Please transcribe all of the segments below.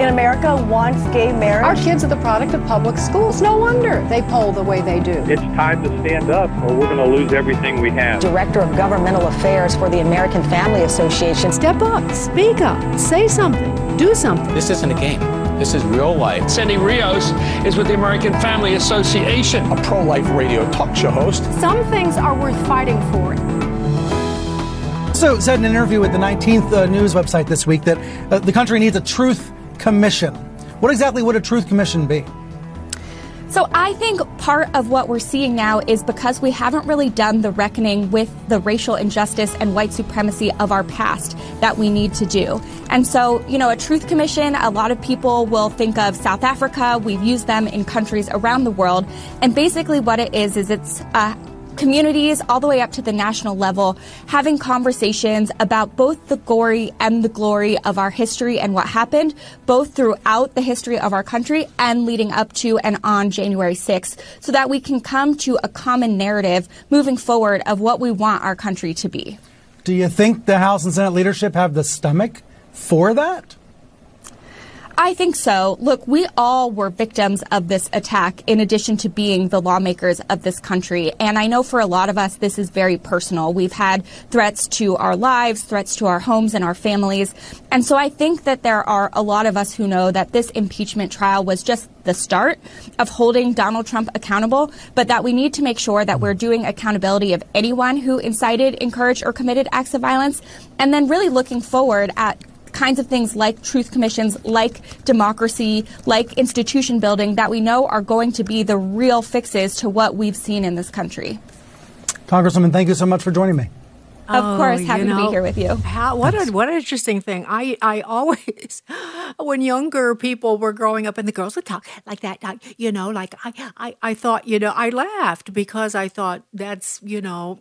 in America wants gay marriage. Our kids are the product of public schools. No wonder they poll the way they do. It's time to stand up or we're going to lose everything we have. Director of Governmental Affairs for the American Family Association. Step up, speak up, say something, do something. This isn't a game. This is real life. Sandy Rios is with the American Family Association, a pro life radio talk show host. Some things are worth fighting for. Also, said in an interview with the 19th uh, News website this week that uh, the country needs a truth commission. What exactly would a truth commission be? So I think part of what we're seeing now is because we haven't really done the reckoning with the racial injustice and white supremacy of our past that we need to do. And so, you know, a truth commission, a lot of people will think of South Africa. We've used them in countries around the world. And basically what it is, is it's a communities all the way up to the national level having conversations about both the gory and the glory of our history and what happened both throughout the history of our country and leading up to and on January 6th so that we can come to a common narrative moving forward of what we want our country to be. Do you think the House and Senate leadership have the stomach for that? I think so. Look, we all were victims of this attack in addition to being the lawmakers of this country. And I know for a lot of us, this is very personal. We've had threats to our lives, threats to our homes and our families. And so I think that there are a lot of us who know that this impeachment trial was just the start of holding Donald Trump accountable, but that we need to make sure that we're doing accountability of anyone who incited, encouraged, or committed acts of violence, and then really looking forward at kinds of things like truth commissions, like democracy, like institution building that we know are going to be the real fixes to what we've seen in this country. Congresswoman, thank you so much for joining me. Of oh, course, happy know, to be here with you. How, what a, what an interesting thing. I I always, when younger people were growing up and the girls would talk like that, you know, like I, I I thought, you know, I laughed because I thought that's you know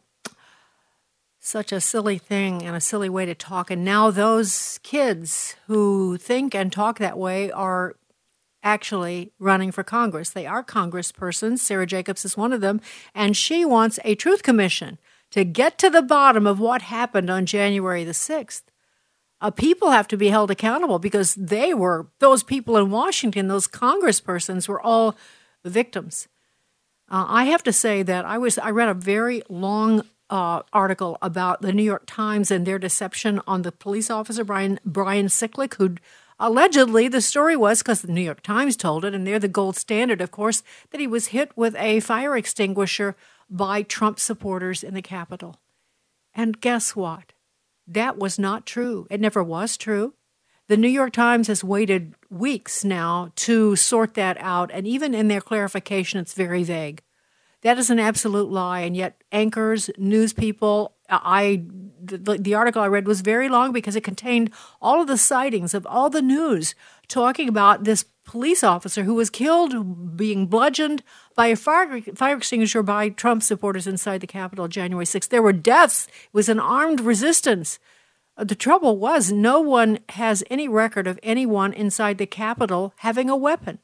such a silly thing and a silly way to talk. And now those kids who think and talk that way are actually running for Congress. They are congresspersons. Sara Jacobs is one of them. And she wants a truth commission to get to the bottom of what happened on January the 6th. Uh, people have to be held accountable because they were, those people in Washington, those congresspersons were all victims. Uh, I have to say that I was I read a very long uh, article about the New York Times and their deception on the police officer Brian Brian Sicknick, who allegedly the story was because the New York Times told it, and they're the gold standard, of course, that he was hit with a fire extinguisher by Trump supporters in the Capitol. And guess what? That was not true. It never was true. The New York Times has waited weeks now to sort that out, and even in their clarification, it's very vague. That is an absolute lie. And yet, anchors, news people, I the, the, article I read was very long because it contained all of the sightings of all the news talking about this police officer who was killed, being bludgeoned by a fire, fire extinguisher by Trump supporters inside the Capitol January 6th. There were deaths. It was an armed resistance. Uh, the trouble was, no one has any record of anyone inside the Capitol having a weapon.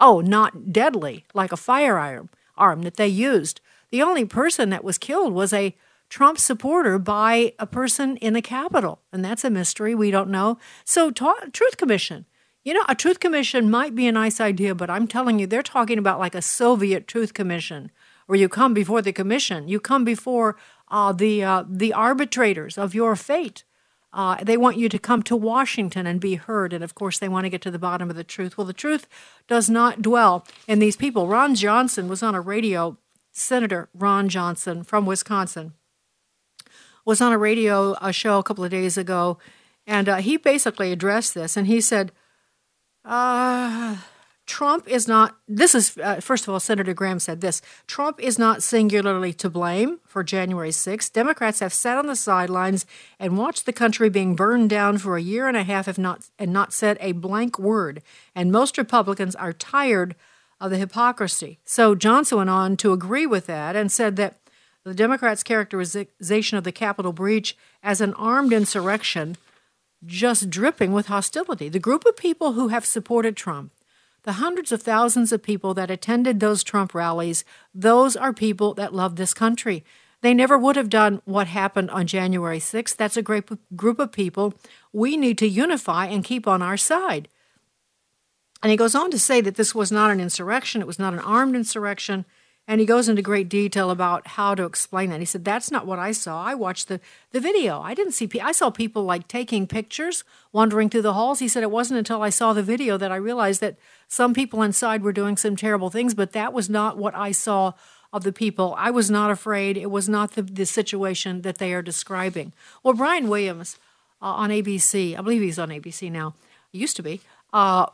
Oh, not deadly, like a firearm arm that they used. The only person that was killed was a Trump supporter by a person in the Capitol, and that's a mystery. We don't know. So, ta- Truth Commission. You know, a Truth Commission might be a nice idea, but I'm telling you, they're talking about like a Soviet Truth Commission, where you come before the commission, you come before uh, the uh, the arbitrators of your fate. Uh, they want you to come to Washington and be heard. And of course, they want to get to the bottom of the truth. Well, the truth does not dwell in these people. Ron Johnson was on a radio, Senator Ron Johnson from Wisconsin, was on a radio a show a couple of days ago. And uh, he basically addressed this. And he said, uh, Trump is not, this is, uh, first of all, Senator Graham said this Trump is not singularly to blame for January 6th. Democrats have sat on the sidelines and watched the country being burned down for a year and a half if not, and not said a blank word. And most Republicans are tired of the hypocrisy. So Johnson went on to agree with that and said that The Democrats' characterization of the Capitol breach as an armed insurrection just dripping with hostility. The group of people who have supported Trump, the hundreds of thousands of people that attended those Trump rallies, those are people that love this country. They never would have done what happened on January 6th. That's a great group of people we need to unify and keep on our side. And he goes on to say that this was not an insurrection, it was not an armed insurrection. And he goes into great detail about how to explain that. He said, That's not what I saw. I watched the, the video. I didn't see, I saw people like taking pictures, wandering through the halls. He said, It wasn't until I saw the video that I realized that some people inside were doing some terrible things, but that was not what I saw of the people. I was not afraid. It was not the, the situation that they are describing. Well, Brian Williams uh, on ABC, I believe he's on ABC now, used to be, uh,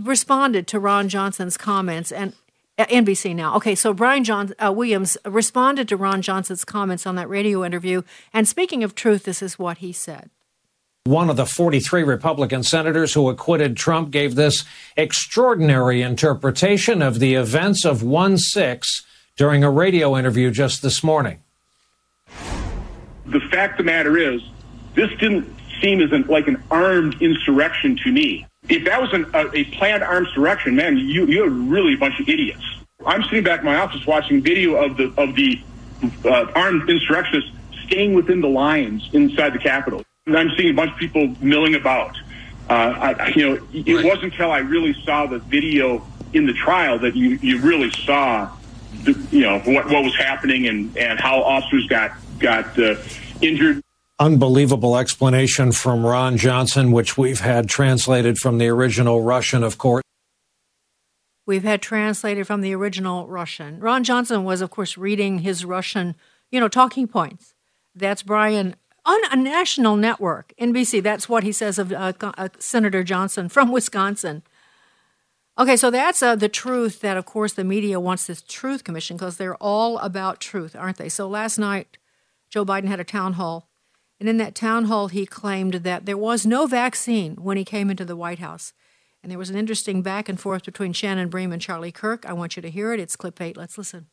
responded to Ron Johnson's comments and NBC now. Okay, so Brian John, uh, Williams responded to Ron Johnson's comments on that radio interview. And speaking of truth, this is what he said. One of the 43 Republican senators who acquitted Trump gave this extraordinary interpretation of the events of 1 6 during a radio interview just this morning. The fact of the matter is, this didn't seem as an, like an armed insurrection to me. If that was an, a, a, planned armed insurrection, man, you, you're really a bunch of idiots. I'm sitting back in my office watching video of the of the uh, armed insurrectionists staying within the lines inside the Capitol. And I'm seeing a bunch of people milling about. Uh, I, you know, it right. wasn't until I really saw the video in the trial that you, you really saw, the, you know, what, what was happening and, and how officers got got uh, injured unbelievable explanation from Ron Johnson, which we've had translated from the original Russian, of course. We've had translated from the original Russian. Ron Johnson was, of course, reading his Russian, you know, talking points. That's Brian on a national network, NBC. That's what he says of uh, uh, Senator Johnson from Wisconsin. Okay, so that's uh, the truth that, of course, the media wants this truth commission because they're all about truth, aren't they? So last night, Joe Biden had a town hall and in that town hall, he claimed that there was no vaccine when he came into the White House. And there was an interesting back and forth between Shannon Bream and Charlie Kirk. I want you to hear it. It's clip eight. Let's listen.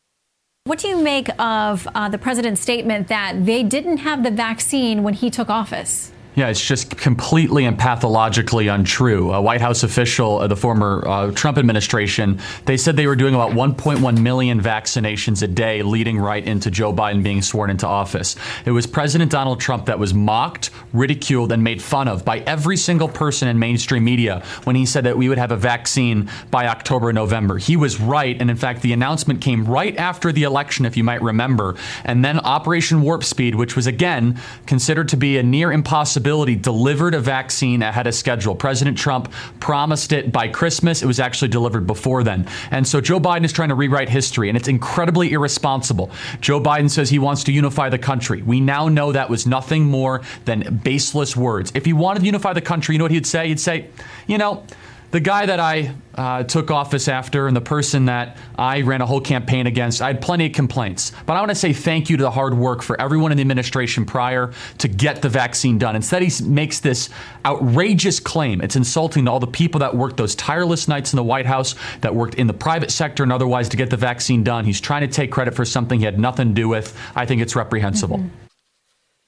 What do you make of uh, the president's statement that they didn't have the vaccine when he took office? Yeah, it's just completely and pathologically untrue. A White House official, uh, the former uh, Trump administration, they said they were doing about 1.1 million vaccinations a day, leading right into Joe Biden being sworn into office. It was President Donald Trump that was mocked, ridiculed, and made fun of by every single person in mainstream media when he said that we would have a vaccine by October, November. He was right, and in fact, the announcement came right after the election, if you might remember. And then Operation Warp Speed, which was again considered to be a near impossibility delivered a vaccine ahead of schedule. President Trump promised it by Christmas. It was actually delivered before then. And so Joe Biden is trying to rewrite history, and it's incredibly irresponsible. Joe Biden says he wants to unify the country. We now know that was nothing more than baseless words. If he wanted to unify the country, you know what he'd say? He'd say, you know, the guy that I uh, took office after and the person that I ran a whole campaign against, I had plenty of complaints. But I want to say thank you to the hard work for everyone in the administration prior to get the vaccine done. Instead, he makes this outrageous claim. It's insulting to all the people that worked those tireless nights in the White House, that worked in the private sector and otherwise to get the vaccine done. He's trying to take credit for something he had nothing to do with. I think it's reprehensible. Mm-hmm.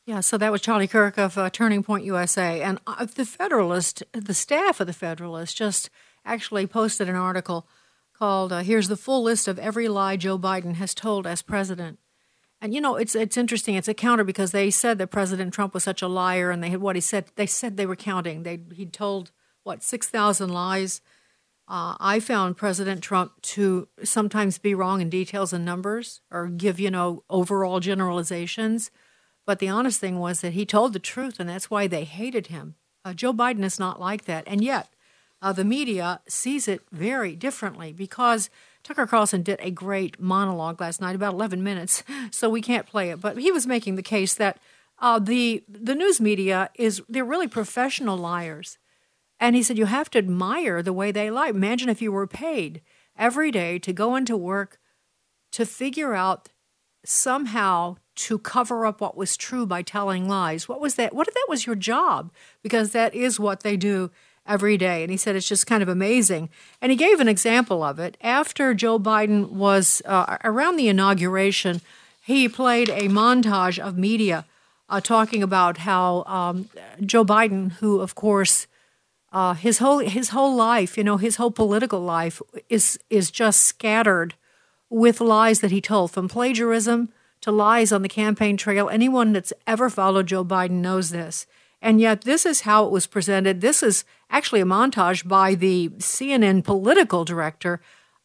Yeah, so that was Charlie Kirk of uh, Turning Point USA. And uh, the Federalist, the staff of the Federalist, just actually posted an article called uh, Here's the Full List of Every Lie Joe Biden Has Told as President. And you know, it's it's interesting. It's a counter because they said that President Trump was such a liar, and they had what he said. They said they were counting. They he told what six thousand lies. Uh, I found President Trump to sometimes be wrong in details and numbers, or give you know overall generalizations. But the honest thing was that he told the truth, and that's why they hated him. Uh, Joe Biden is not like that. And yet, uh, the media sees it very differently because Tucker Carlson did a great monologue last night, about 11 minutes, so we can't play it. But he was making the case that uh, the, the news media is, they're really professional liars. And he said, you have to admire the way they lie. Imagine if you were paid every day to go into work to figure out somehow to cover up what was true by telling lies. What was that? What if that was your job? Because that is what they do every day. And he said it's just kind of amazing. And he gave an example of it. After Joe Biden was uh, around the inauguration, he played a montage of media uh, talking about how um, Joe Biden, who of course uh, his whole his whole life, you know, his whole political life is is just scattered with lies that he told, from plagiarism to lies on the campaign trail. Anyone that's ever followed Joe Biden knows this. And yet, this is how it was presented. This is actually a montage by the CNN political director.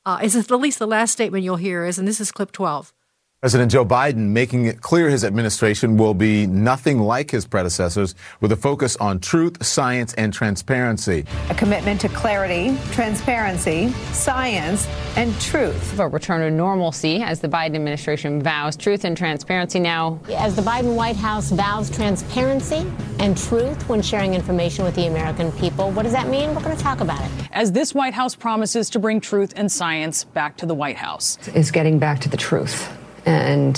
Uh, is at least the last statement you'll hear is, and this is clip 12. President Joe Biden making it clear his administration will be nothing like his predecessors with a focus on truth, science, and transparency. A commitment to clarity, transparency, science, and truth. A return to normalcy as the Biden administration vows truth and transparency now. As the Biden White House vows transparency and truth when sharing information with the American people, what does that mean? We're going to talk about it. As this White House promises to bring truth and science back to the White House. Is getting back to the truth and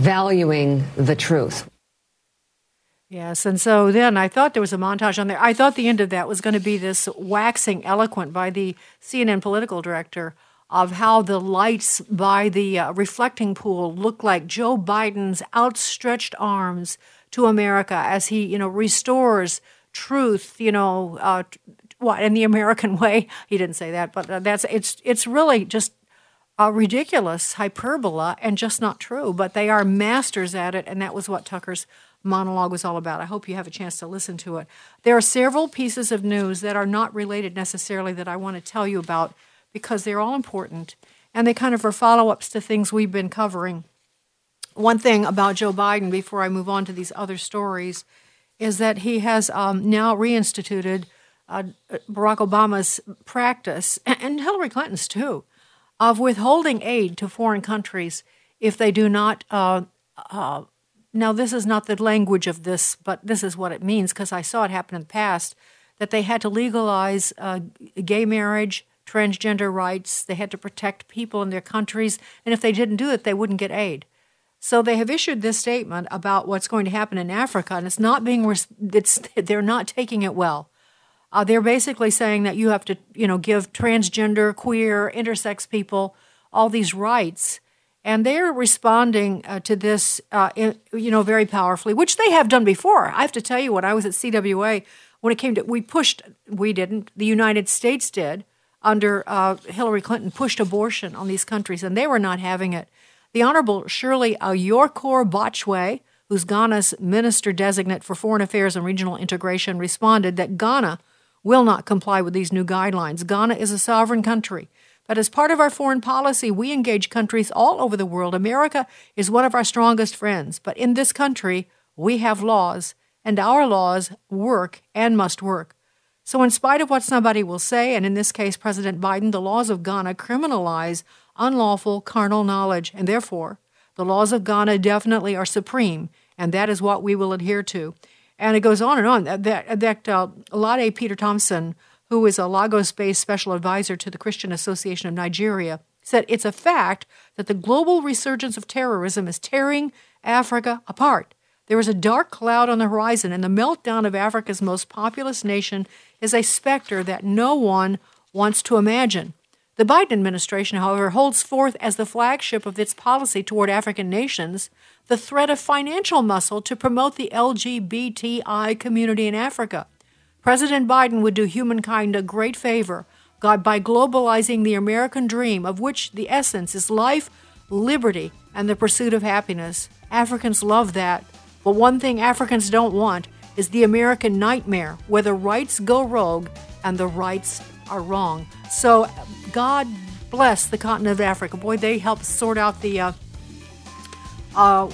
valuing the truth. Yes, and so then I thought there was a montage on there. I thought the end of that was going to be this waxing eloquent by the CNN political director of how the lights by the uh, reflecting pool look like Joe Biden's outstretched arms to America as he, you know, restores truth, you know, uh, what in the American way. He didn't say that, but uh, that's it's it's really just ridiculous hyperbola and just not true, but they are masters at it, and that was what Tucker's monologue was all about. I hope you have a chance to listen to it. There are several pieces of news that are not related necessarily that I want to tell you about because they're all important and they kind of are follow ups to things we've been covering. One thing about Joe Biden, before I move on to these other stories, is that he has um, now reinstituted uh, Barack Obama's practice, and Hillary Clinton's too, of withholding aid to foreign countries if they do not. Uh, uh, now, this is not the language of this, but this is what it means because I saw it happen in the past that they had to legalize uh, gay marriage, transgender rights. They had to protect people in their countries, and if they didn't do it, they wouldn't get aid. So they have issued this statement about what's going to happen in Africa, and it's not being. It's they're not taking it well. Uh, they're basically saying that you have to, you know, give transgender, queer, intersex people all these rights, and they're responding uh, to this, uh, in, you know, very powerfully, which they have done before. I have to tell you, when I was at CWA, when it came to, we pushed, we didn't, the United States did under uh, Hillary Clinton, pushed abortion on these countries, and they were not having it. The Honorable Shirley Ayorkor Botchwey, who's Ghana's minister designate for foreign affairs and regional integration, responded that Ghana will not comply with these new guidelines. Ghana is a sovereign country. But as part of our foreign policy, we engage countries all over the world. America is one of our strongest friends. But in this country, we have laws, and our laws work and must work. So, in spite of what somebody will say, and in this case, President Biden, the laws of Ghana criminalize unlawful carnal knowledge, and therefore, the laws of Ghana definitely are supreme, and that is what we will adhere to. And it goes on and on. That, that uh, Lade Peter Thompson, who is a Lagos based special advisor to the Christian Association of Nigeria, said it's a fact that the global resurgence of terrorism is tearing Africa apart. There is a dark cloud on the horizon, and the meltdown of Africa's most populous nation is a specter that no one wants to imagine. The Biden administration, however, holds forth as the flagship of its policy toward African nations the threat of financial muscle to promote the LGBTI community in Africa. President Biden would do humankind a great favor by globalizing the American dream, of which the essence is life, liberty, and the pursuit of happiness. Africans love that. But one thing Africans don't want is the American nightmare where the rights go rogue and the rights are wrong. So, God bless the continent of Africa. Boy, they helped sort out the uh, uh,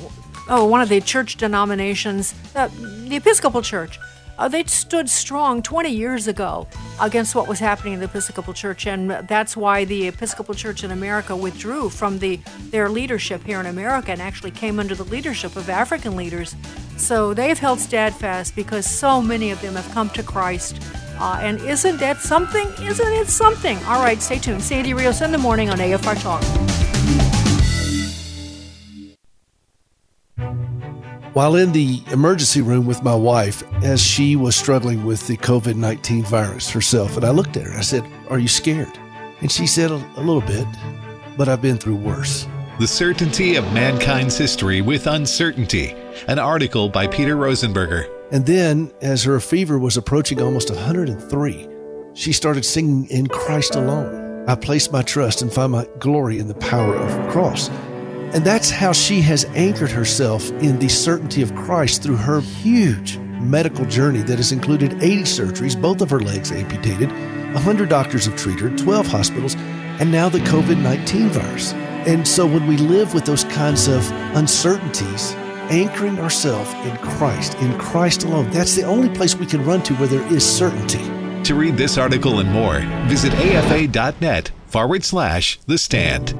oh, one of the church denominations, uh, the Episcopal Church. Uh, they stood strong 20 years ago against what was happening in the Episcopal Church, and that's why the Episcopal Church in America withdrew from the their leadership here in America and actually came under the leadership of African leaders. So they've held steadfast because so many of them have come to Christ. Uh, and isn't that something? Isn't it something? All right, stay tuned. Sandy Rios in the morning on AFR Talk. While in the emergency room with my wife, as she was struggling with the COVID 19 virus herself, and I looked at her, I said, Are you scared? And she said, A, a little bit, but I've been through worse. The Certainty of Mankind's History with Uncertainty, an article by Peter Rosenberger. And then, as her fever was approaching almost 103, she started singing In Christ Alone. I place my trust and find my glory in the power of the cross. And that's how she has anchored herself in the certainty of Christ through her huge medical journey that has included 80 surgeries, both of her legs amputated, 100 doctors have treated her, 12 hospitals, and now the COVID 19 virus. And so when we live with those kinds of uncertainties, anchoring ourselves in Christ, in Christ alone, that's the only place we can run to where there is certainty. To read this article and more, visit afa.net forward slash the stand.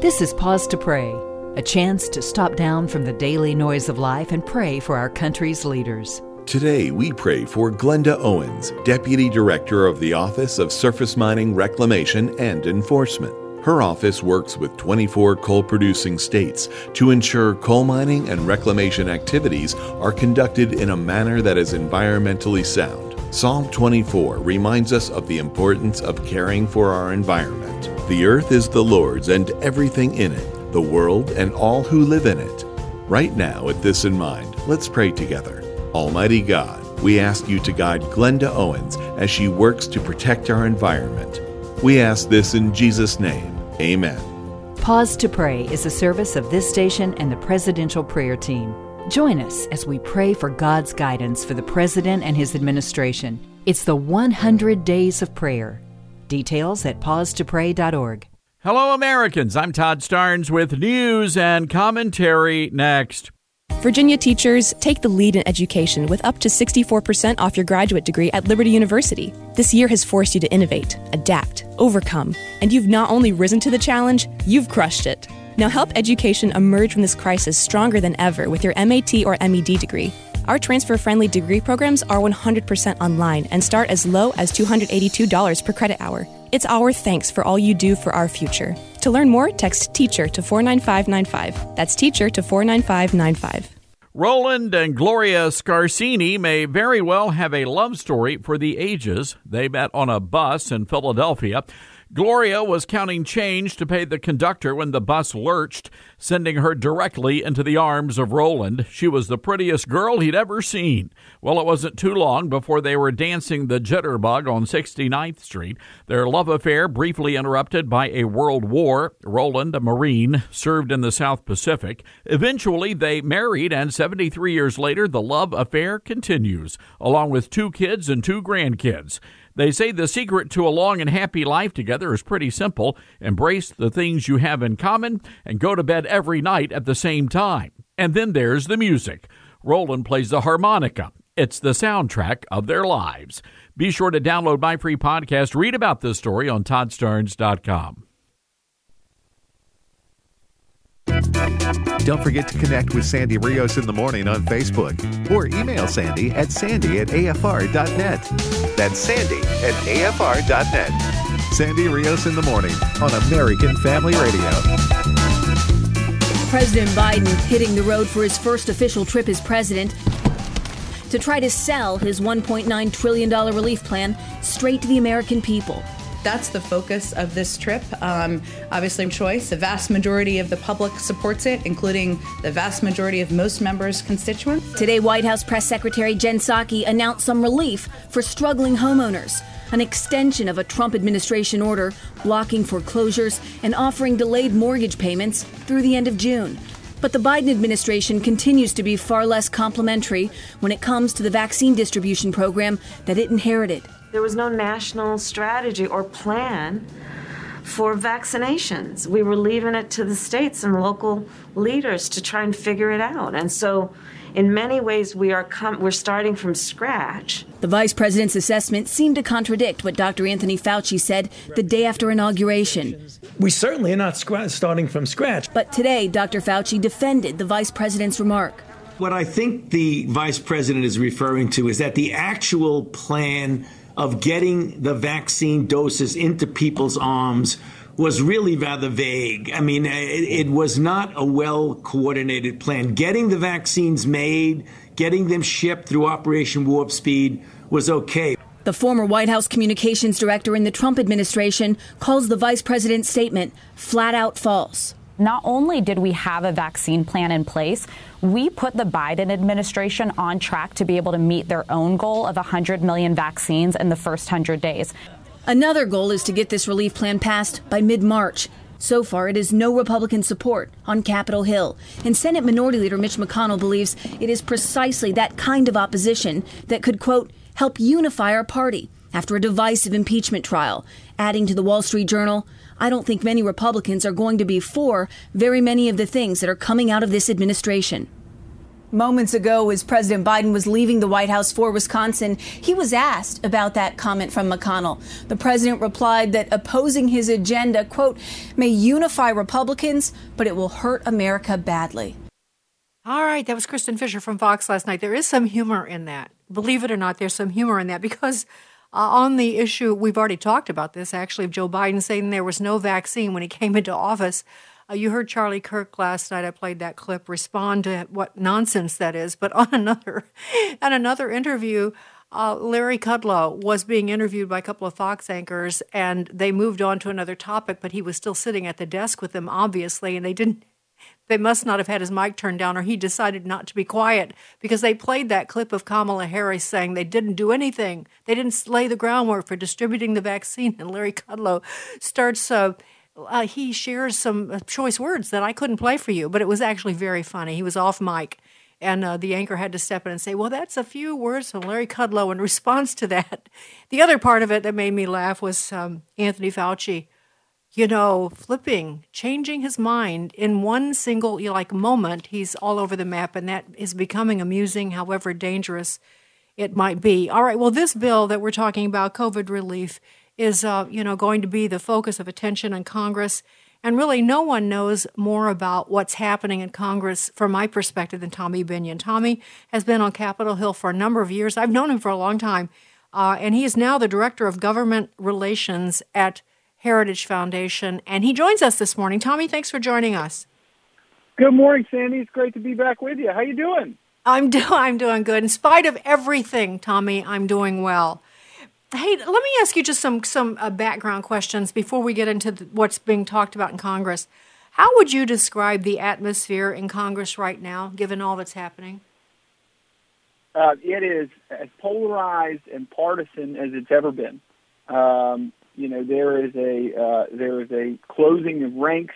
This is Pause to Pray, a chance to stop down from the daily noise of life and pray for our country's leaders. Today, we pray for Glenda Owens, Deputy Director of the Office of Surface Mining Reclamation and Enforcement. Her office works with 24 coal producing states to ensure coal mining and reclamation activities are conducted in a manner that is environmentally sound. Psalm 24 reminds us of the importance of caring for our environment. The earth is the Lord's and everything in it, the world and all who live in it. Right now, with this in mind, let's pray together. Almighty God, we ask you to guide Glenda Owens as she works to protect our environment. We ask this in Jesus' name. Amen. Pause to Pray is a service of this station and the Presidential Prayer Team. Join us as we pray for God's guidance for the President and his administration. It's the 100 Days of Prayer. Details at pausetopray.org. Hello, Americans. I'm Todd Starnes with news and commentary next. Virginia teachers take the lead in education with up to 64% off your graduate degree at Liberty University. This year has forced you to innovate, adapt, overcome, and you've not only risen to the challenge, you've crushed it. Now help education emerge from this crisis stronger than ever with your MAT or MED degree. Our transfer friendly degree programs are 100% online and start as low as $282 per credit hour. It's our thanks for all you do for our future. To learn more, text teacher to 49595. That's teacher to 49595. Roland and Gloria Scarsini may very well have a love story for the ages. They met on a bus in Philadelphia. Gloria was counting change to pay the conductor when the bus lurched, sending her directly into the arms of Roland. She was the prettiest girl he'd ever seen. Well, it wasn't too long before they were dancing the jitterbug on 69th Street. Their love affair briefly interrupted by a world war. Roland, a Marine, served in the South Pacific. Eventually, they married, and 73 years later, the love affair continues, along with two kids and two grandkids. They say the secret to a long and happy life together is pretty simple embrace the things you have in common and go to bed every night at the same time. And then there's the music. Roland plays the harmonica. It's the soundtrack of their lives. Be sure to download my free podcast. Read about this story on toddstarnes.com. Don't forget to connect with Sandy Rios in the morning on Facebook or email Sandy at sandy at afr.net. That's sandy at afr.net. Sandy Rios in the morning on American Family Radio. President Biden hitting the road for his first official trip as president to try to sell his $1.9 trillion relief plan straight to the American people. That's the focus of this trip. Um, obviously, choice. The vast majority of the public supports it, including the vast majority of most members' constituents. Today, White House Press Secretary Jen Psaki announced some relief for struggling homeowners, an extension of a Trump administration order blocking foreclosures and offering delayed mortgage payments through the end of June. But the Biden administration continues to be far less complimentary when it comes to the vaccine distribution program that it inherited. There was no national strategy or plan for vaccinations. We were leaving it to the states and local leaders to try and figure it out. And so, in many ways, we are com- we're starting from scratch. The vice president's assessment seemed to contradict what Dr. Anthony Fauci said the day after inauguration. We certainly are not starting from scratch. But today, Dr. Fauci defended the vice president's remark. What I think the vice president is referring to is that the actual plan of getting the vaccine doses into people's arms was really rather vague. I mean, it, it, was not a well coordinated plan. Getting the vaccines made, getting them shipped through Operation Warp Speed was okay. The former White House communications director in the Trump administration calls the vice president's statement flat out false. Not only did we have a vaccine plan in place, we put the Biden administration on track to be able to meet their own goal of 100 million vaccines in the first 100 days. Another goal is to get this relief plan passed by mid March. So far, it is no Republican support on Capitol Hill. And Senate Minority Leader Mitch McConnell believes it is precisely that kind of opposition that could, quote, help unify our party after a divisive impeachment trial. Adding to the Wall Street Journal, I don't think many Republicans are going to be for very many of the things that are coming out of this administration. Moments ago, as President Biden was leaving the White House for Wisconsin, he was asked about that comment from McConnell. The president replied that opposing his agenda, quote, may unify Republicans, but it will hurt America badly. All right, that was Kristin Fisher from Fox last night. There is some humor in that. Believe it or not, there's some humor in that because uh, on the issue, we've already talked about this actually, of Joe Biden saying there was no vaccine when he came into office. Uh, you heard Charlie Kirk last night. I played that clip. Respond to what nonsense that is. But on another, on another interview, uh, Larry Kudlow was being interviewed by a couple of Fox anchors, and they moved on to another topic. But he was still sitting at the desk with them, obviously, and they didn't they must not have had his mic turned down, or he decided not to be quiet because they played that clip of Kamala Harris saying they didn't do anything. They didn't lay the groundwork for distributing the vaccine. And Larry Kudlow starts. Uh, uh, he shares some uh, choice words that I couldn't play for you, but it was actually very funny. He was off mic, and uh, the anchor had to step in and say, Well, that's a few words from Larry Kudlow in response to that. The other part of it that made me laugh was um, Anthony Fauci you know, flipping, changing his mind in one single like moment. He's all over the map, and that is becoming amusing, however dangerous it might be. All right, well, this bill that we're talking about, COVID relief, is uh, you know going to be the focus of attention in Congress. And really, no one knows more about what's happening in Congress, from my perspective, than Tommy Binion. Tommy has been on Capitol Hill for a number of years. I've known him for a long time, uh, and he is now the director of government relations at Heritage Foundation, and he joins us this morning. Tommy, thanks for joining us. Good morning, Sandy. It's great to be back with you. How you doing? I'm do- I'm doing good. In spite of everything, Tommy, I'm doing well. Hey, let me ask you just some some uh, background questions before we get into the, what's being talked about in Congress. How would you describe the atmosphere in Congress right now, given all that's happening? Uh, it is as polarized and partisan as it's ever been. Um, you know there is a uh, there is a closing of ranks.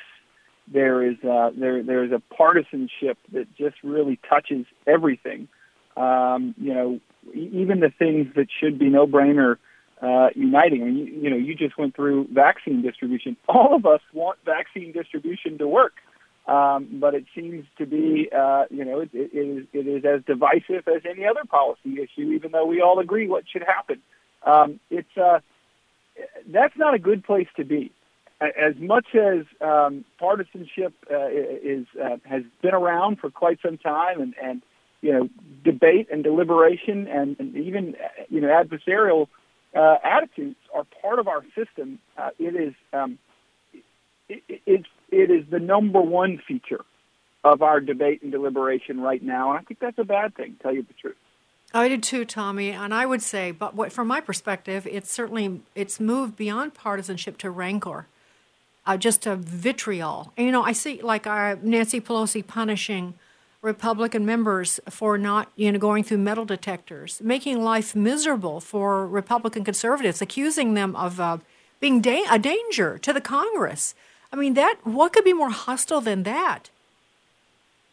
There is uh, there there is a partisanship that just really touches everything. Um, you know, even the things that should be no brainer uh, uniting. I mean, you, you know, you just went through vaccine distribution. All of us want vaccine distribution to work. Um, but it seems to be, uh, you know, it, it, is, it is as divisive as any other policy issue, even though we all agree what should happen. Um, it's, uh, that's not a good place to be. As much as um, partisanship uh, is uh, has been around for quite some time, and, and you know debate and deliberation and, and even you know adversarial uh, attitudes are part of our system. Uh, it is um, it, it, it is the number one feature of our debate and deliberation right now, and I think that's a bad thing. To tell you the truth. I did too, Tommy, and I would say, but what, from my perspective, it's certainly it's moved beyond partisanship to rancor, uh, just to vitriol. And, you know, I see like uh, Nancy Pelosi punishing Republican members for not, you know, going through metal detectors, making life miserable for Republican conservatives, accusing them of uh, being da- a danger to the Congress. I mean, that what could be more hostile than that?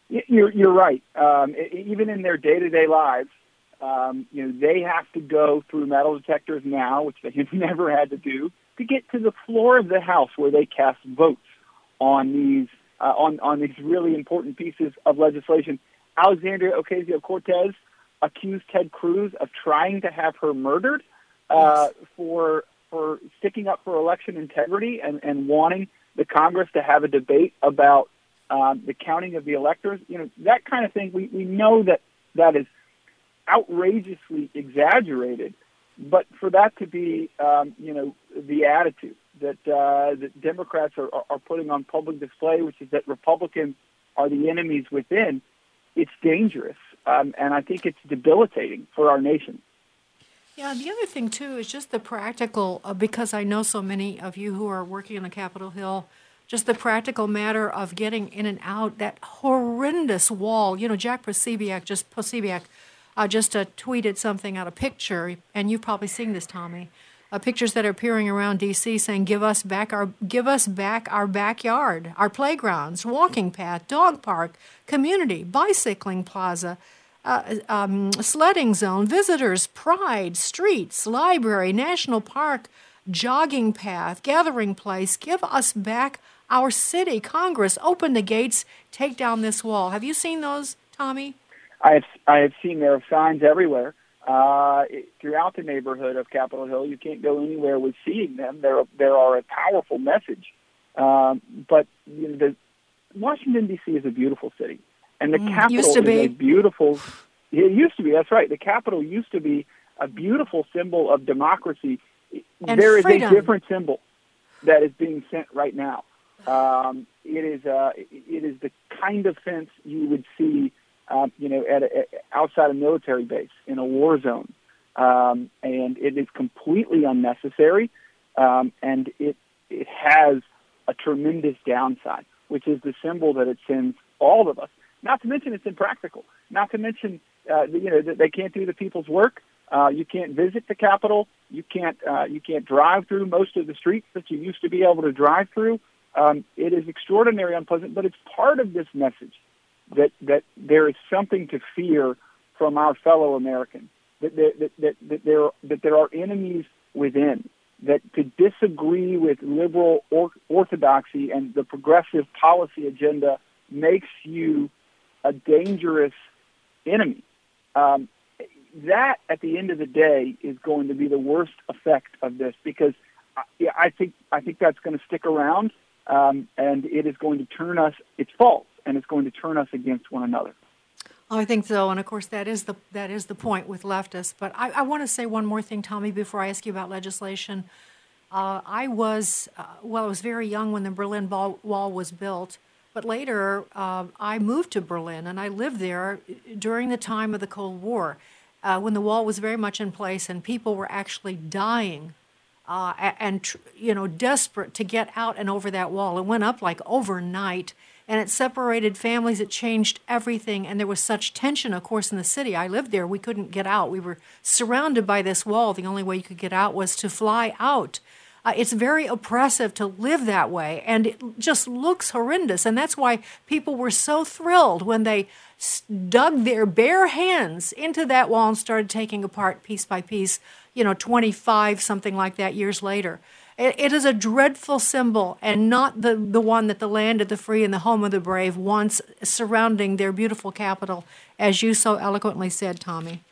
You're, you're right. Um, even in their day to day lives, um, you know, they have to go through metal detectors now, which they have never had to do, to get to the floor of the House where they cast votes on these uh, on on these really important pieces of legislation. Alexandria Ocasio Cortez accused Ted Cruz of trying to have her murdered uh, yes. for for sticking up for election integrity and, and wanting the Congress to have a debate about um, the counting of the electors. You know that kind of thing. We we know that that is outrageously exaggerated. But for that to be, um, you know, the attitude that uh, that Democrats are, are putting on public display, which is that Republicans are the enemies within, it's dangerous, um, and I think it's debilitating for our nation. Yeah, the other thing too is just the practical, uh, because I know so many of you who are working on Capitol Hill, just the practical matter of getting in and out that horrendous wall. You know, Jack Posobiec just Posobiec, uh, just uh, tweeted something out a picture, and you've probably seen this, Tommy. Uh, pictures that are appearing around D.C. saying, "Give us back our, give us back our backyard, our playgrounds, walking path, dog park, community, bicycling plaza." uh, um, sledding zone, visitors, pride, streets, library, national park, jogging path, gathering place. Give us back our city. Congress, open the gates, take down this wall. Have you seen those, Tommy? I have. I have seen there are signs everywhere uh, throughout the neighborhood of Capitol Hill. You can't go anywhere with seeing them. There, there are a powerful message. Um, but you know, the, Washington D.C. is a beautiful city. And the mm, Capitol used to is be. a beautiful. It used to be. That's right. The Capitol used to be a beautiful symbol of democracy. And there is freedom. a different symbol that is being sent right now. Um, it is. Uh, it is the kind of fence you would see, um, you know, at, a, outside a military base in a war zone, um, and it is completely unnecessary, um, and it it has a tremendous downside, which is the symbol that it sends all of us not to mention it's impractical. Not to mention, uh, you know, that they can't do the people's work. Uh, you can't visit the Capitol. You can't uh, you can't drive through most of the streets that you used to be able to drive through. Um, it is extraordinarily unpleasant, but it's part of this message that that there is something to fear from our fellow Americans. That that, that, that there that there are enemies within. That to disagree with liberal or, orthodoxy and the progressive policy agenda makes you a dangerous enemy. Um, that, at the end of the day, is going to be the worst effect of this because I, I think I think that's going to stick around, um, and it is going to turn us. It's false, and it's going to turn us against one another. Oh, I think so, and of course that is the that is the point with leftists. But I, I want to say one more thing, Tommy, before I ask you about legislation. Uh, I was uh, well, I was very young when the Berlin Wall, was built. But later, uh, I moved to Berlin and I lived there during the time of the Cold War uh, when the wall was very much in place and people were actually dying uh, and, you know, desperate to get out and over that wall. It went up like overnight and it separated families. It changed everything. And there was such tension, of course, in the city. I lived there. We couldn't get out. We were surrounded by this wall. The only way you could get out was to fly out. Uh, it's very oppressive to live that way, and it just looks horrendous. And that's why people were so thrilled when they dug their bare hands into that wall and started taking apart piece by piece, you know, 25, something like that, years later. It, it is a dreadful symbol and not the, the one that the land of the free and the home of the brave wants surrounding their beautiful capital, as you so eloquently said, Tommy.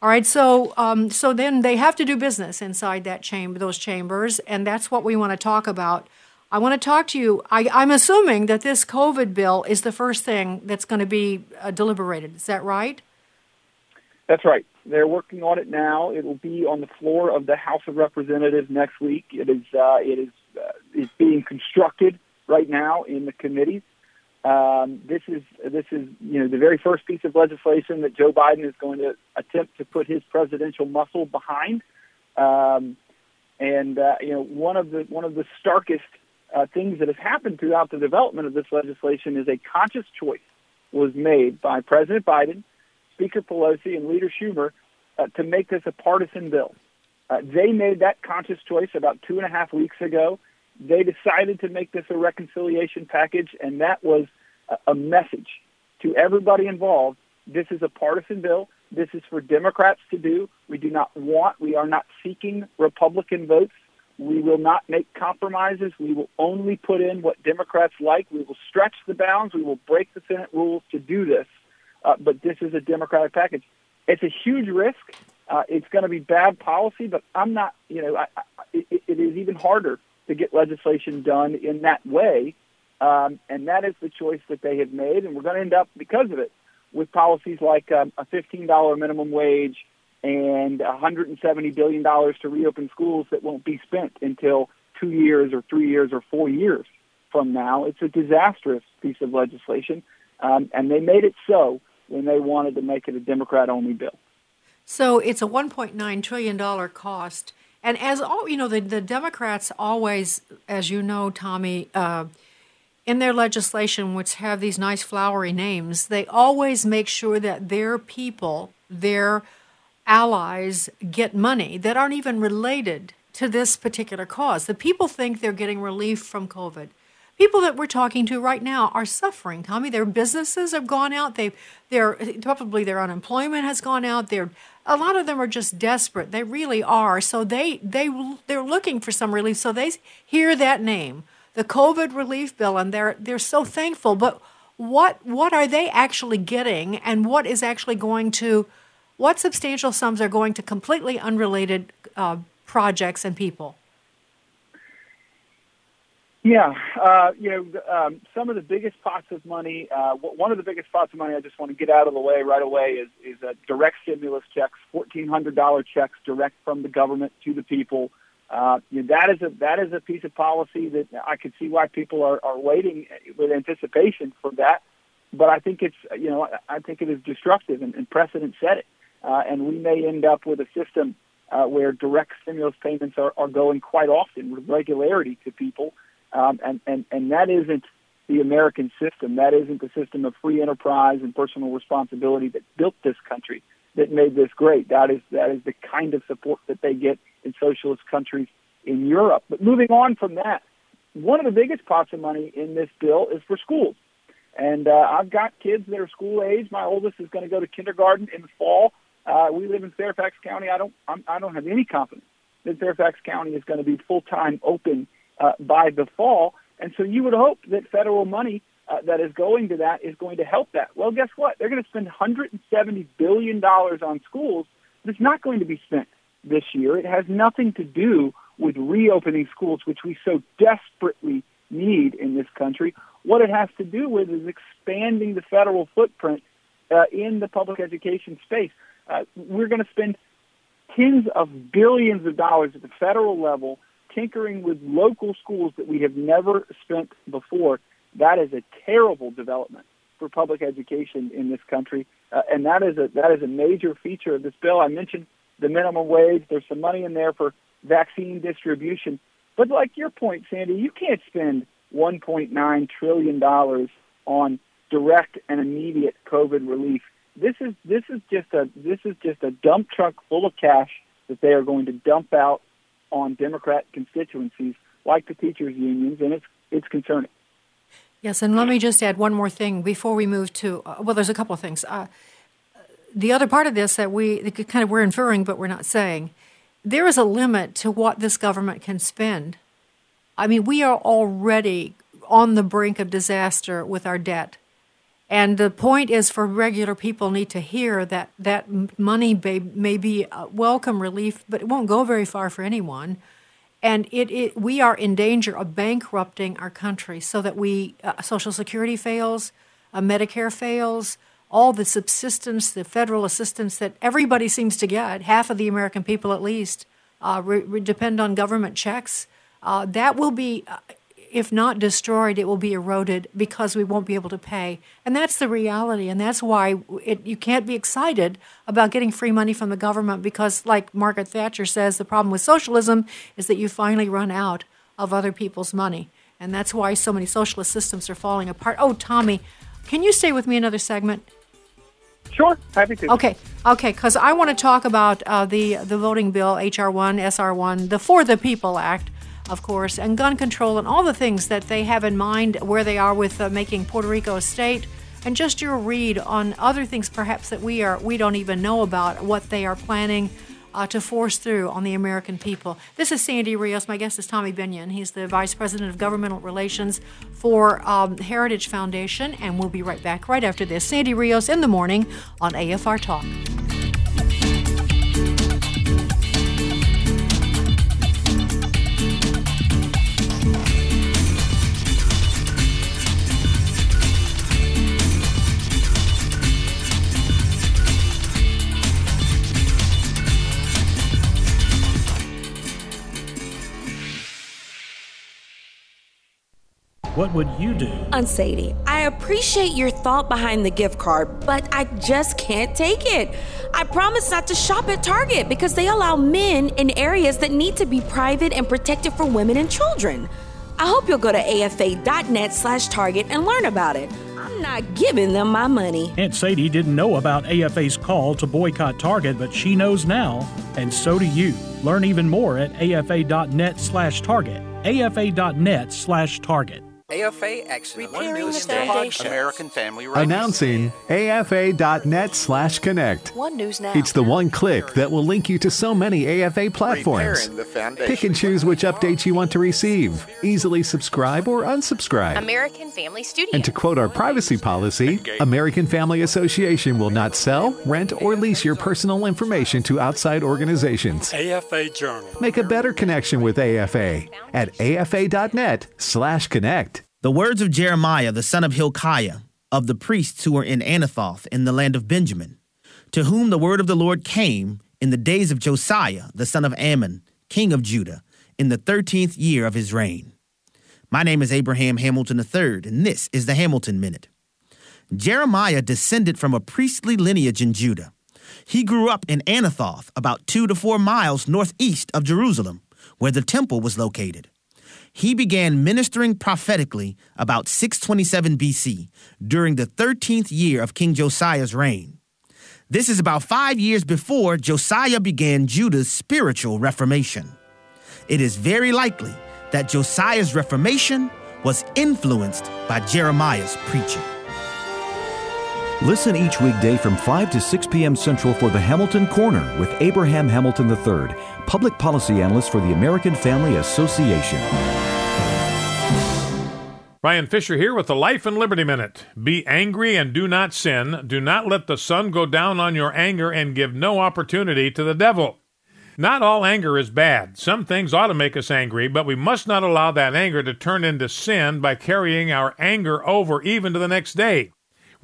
All right, so um, so then they have to do business inside that chamber, those chambers, and that's what we want to talk about. I want to talk to you. I, am assuming that this COVID bill is the first thing that's going to be uh, deliberated. Is that right? That's right. They're working on it now. It will be on the floor of the House of Representatives next week. It is uh, it is uh, it's being constructed right now in the committees. Um, this is this is you know the very first piece of legislation that Joe Biden is going to attempt to put his presidential muscle behind. Um, and uh, you know one of the one of the starkest uh, things that has happened throughout the development of this legislation is a conscious choice was made by President Biden, Speaker Pelosi, and Leader Schumer uh, to make this a partisan bill. Uh, they made that conscious choice about two and a half weeks ago. They decided to make this a reconciliation package, and that was a message to everybody involved. This is a partisan bill. This is for Democrats to do. We do not want, we are not seeking Republican votes. We will not make compromises. We will only put in what Democrats like. We will stretch the bounds. We will break the Senate rules to do this. Uh, but this is a Democratic package. It's a huge risk. Uh, it's going to be bad policy, but I'm not, you know, I, I, it, it is even harder to get legislation done in that way um, and that is the choice that they have made. And we're going to end up, because of it, with policies like um, a $15 minimum wage and $170 billion to reopen schools that won't be spent until two years or three years or four years from now. It's a disastrous piece of legislation. Um, and they made it so when they wanted to make it a Democrat only bill. So it's a 1.9 trillion dollar cost, and as all you know, the the Democrats always, as you know, Tommy. Uh, in their legislation, which have these nice flowery names, they always make sure that their people, their allies, get money that aren't even related to this particular cause. The people think they're getting relief from COVID. People that we're talking to right now are suffering. Tommy, their businesses have gone out. They, they're probably their unemployment has gone out. They're a lot of them are just desperate. They really are. So they they they're looking for some relief. So they hear that name the COVID relief bill, and they're they're so thankful. But what what are they actually getting, and what is actually going to, what substantial sums are going to completely unrelated uh, projects and people? Yeah, uh, you know, um, some of the biggest pots of money. Uh, one of the biggest pots of money I just want to get out of the way right away is is uh, direct stimulus checks, fourteen hundred dollar checks direct from the government to the people. Uh, you know, that is a that is a piece of policy that I could see why people are, are waiting with anticipation for that. But I think it's you know I think it is destructive and, and precedent set it, uh, and we may end up with a system uh, where direct stimulus payments are, are going quite often with regularity to people, um, and and and that isn't the American system. That isn't the system of free enterprise and personal responsibility that built this country that made this great. That is that is the kind of support that they get in socialist countries in Europe. But moving on from that, one of the biggest pots of money in this bill is for schools. And uh, I've got kids that are school age. My oldest is going to go to kindergarten in the fall. Uh, we live in Fairfax County. I don't I'm, I don't have any confidence that Fairfax County is going to be full time open uh, by the fall. And so you would hope that federal money uh, that is going to that is going to help that. Well, guess what? They're going to spend 170 billion dollars on schools. It's not going to be spent this year. It has nothing to do with reopening schools, which we so desperately need in this country. What it has to do with is expanding the federal footprint uh, in the public education space. Uh, we're going to spend tens of billions of dollars at the federal level tinkering with local schools that we have never spent before that is a terrible development for public education in this country, uh, and that is a that is a major feature of this bill. I mentioned the minimum wage. There's some money in there for vaccine distribution, but like your point, Sandy, you can't spend 1.9 trillion dollars on direct and immediate COVID relief. This is this is just a this is just a dump truck full of cash that they are going to dump out on Democrat constituencies like the teachers unions, and it's it's concerning. Yes, and let me just add one more thing before we move to. Uh, well, there's a couple of things. Uh, the other part of this that we kind of we're inferring, but we're not saying, there is a limit to what this government can spend. I mean, we are already on the brink of disaster with our debt. And the point is for regular people need to hear that that money may, may be welcome relief, but it won't go very far for anyone. And it, it, we are in danger of bankrupting our country so that we uh, social security fails uh, medicare fails all the subsistence the federal assistance that everybody seems to get half of the american people at least uh, re- re- depend on government checks. Uh, that will be uh, if not destroyed, it will be eroded because we won't be able to pay. And that's the reality. And that's why it, you can't be excited about getting free money from the government because, like Margaret Thatcher says, the problem with socialism is that you finally run out of other people's money. And that's why so many socialist systems are falling apart. Oh, Tommy, can you stay with me another segment? Sure, happy to. Okay, okay, because I want to talk about uh, the the voting bill, HR one, SR one, the For the People Act, of course, and gun control and all the things that they have in mind where they are with uh, making Puerto Rico a state and just your read on other things perhaps that we are we don't even know about what they are planning uh, to force through on the American people. This is Sandy Rios. My guest is Tommy Binion. He's the Vice President of Governmental Relations for um, Heritage Foundation, and we'll be right back right after this. Sandy Rios in the morning on AFR Talk. What would you do? I'm Sadie. I appreciate your thought behind the gift card, but I just can't take it. I promise not to shop at Target because they allow men in areas that need to be private and protected for women and children. I hope you'll go to afa.net slash Target and learn about it. I'm not giving them my money. Aunt Sadie didn't know about AFA's call to boycott Target, but she knows now, and so do you. Learn even more at afa.net slash Target. afa.net slash Target. AFA Action, One News Station, American Family Radio. Announcing AFA.net slash connect. One News Now. It's the one click that will link you to so many AFA platforms. Preparing the foundation. Pick and choose which updates you want to receive. Easily subscribe or unsubscribe. American Family Studio. And to quote our privacy policy, American Family Association will not sell, rent, or lease your personal information to outside organizations. AFA Journal. Make a better connection with AFA at afa.net slash connect. The words of Jeremiah, the son of Hilkiah, of the priests who were in Anathoth in the land of Benjamin, to whom the word of the Lord came in the days of Josiah, the son of Amon, king of Judah, in the thirteenth year of his reign. My name is Abraham Hamilton III, and this is the Hamilton Minute. Jeremiah descended from a priestly lineage in Judah. He grew up in Anathoth, about two to four miles northeast of Jerusalem, where the temple was located he began ministering prophetically about 627 BC during the 13th year of King Josiah's reign. This is about five years before Josiah began Judah's spiritual reformation. It is very likely that Josiah's reformation was influenced by Jeremiah's preaching. Listen each weekday from 5 to 6 p.m. Central for the Hamilton Corner with Abraham Hamilton III, public policy analyst for the American Family Association. Ryan Fischer here with the Life and Liberty Minute. Be angry and do not sin. Do not let the sun go down on your anger and give no opportunity to the devil. Not all anger is bad. Some things ought to make us angry, but we must not allow that anger to turn into sin by carrying our anger over even to the next day.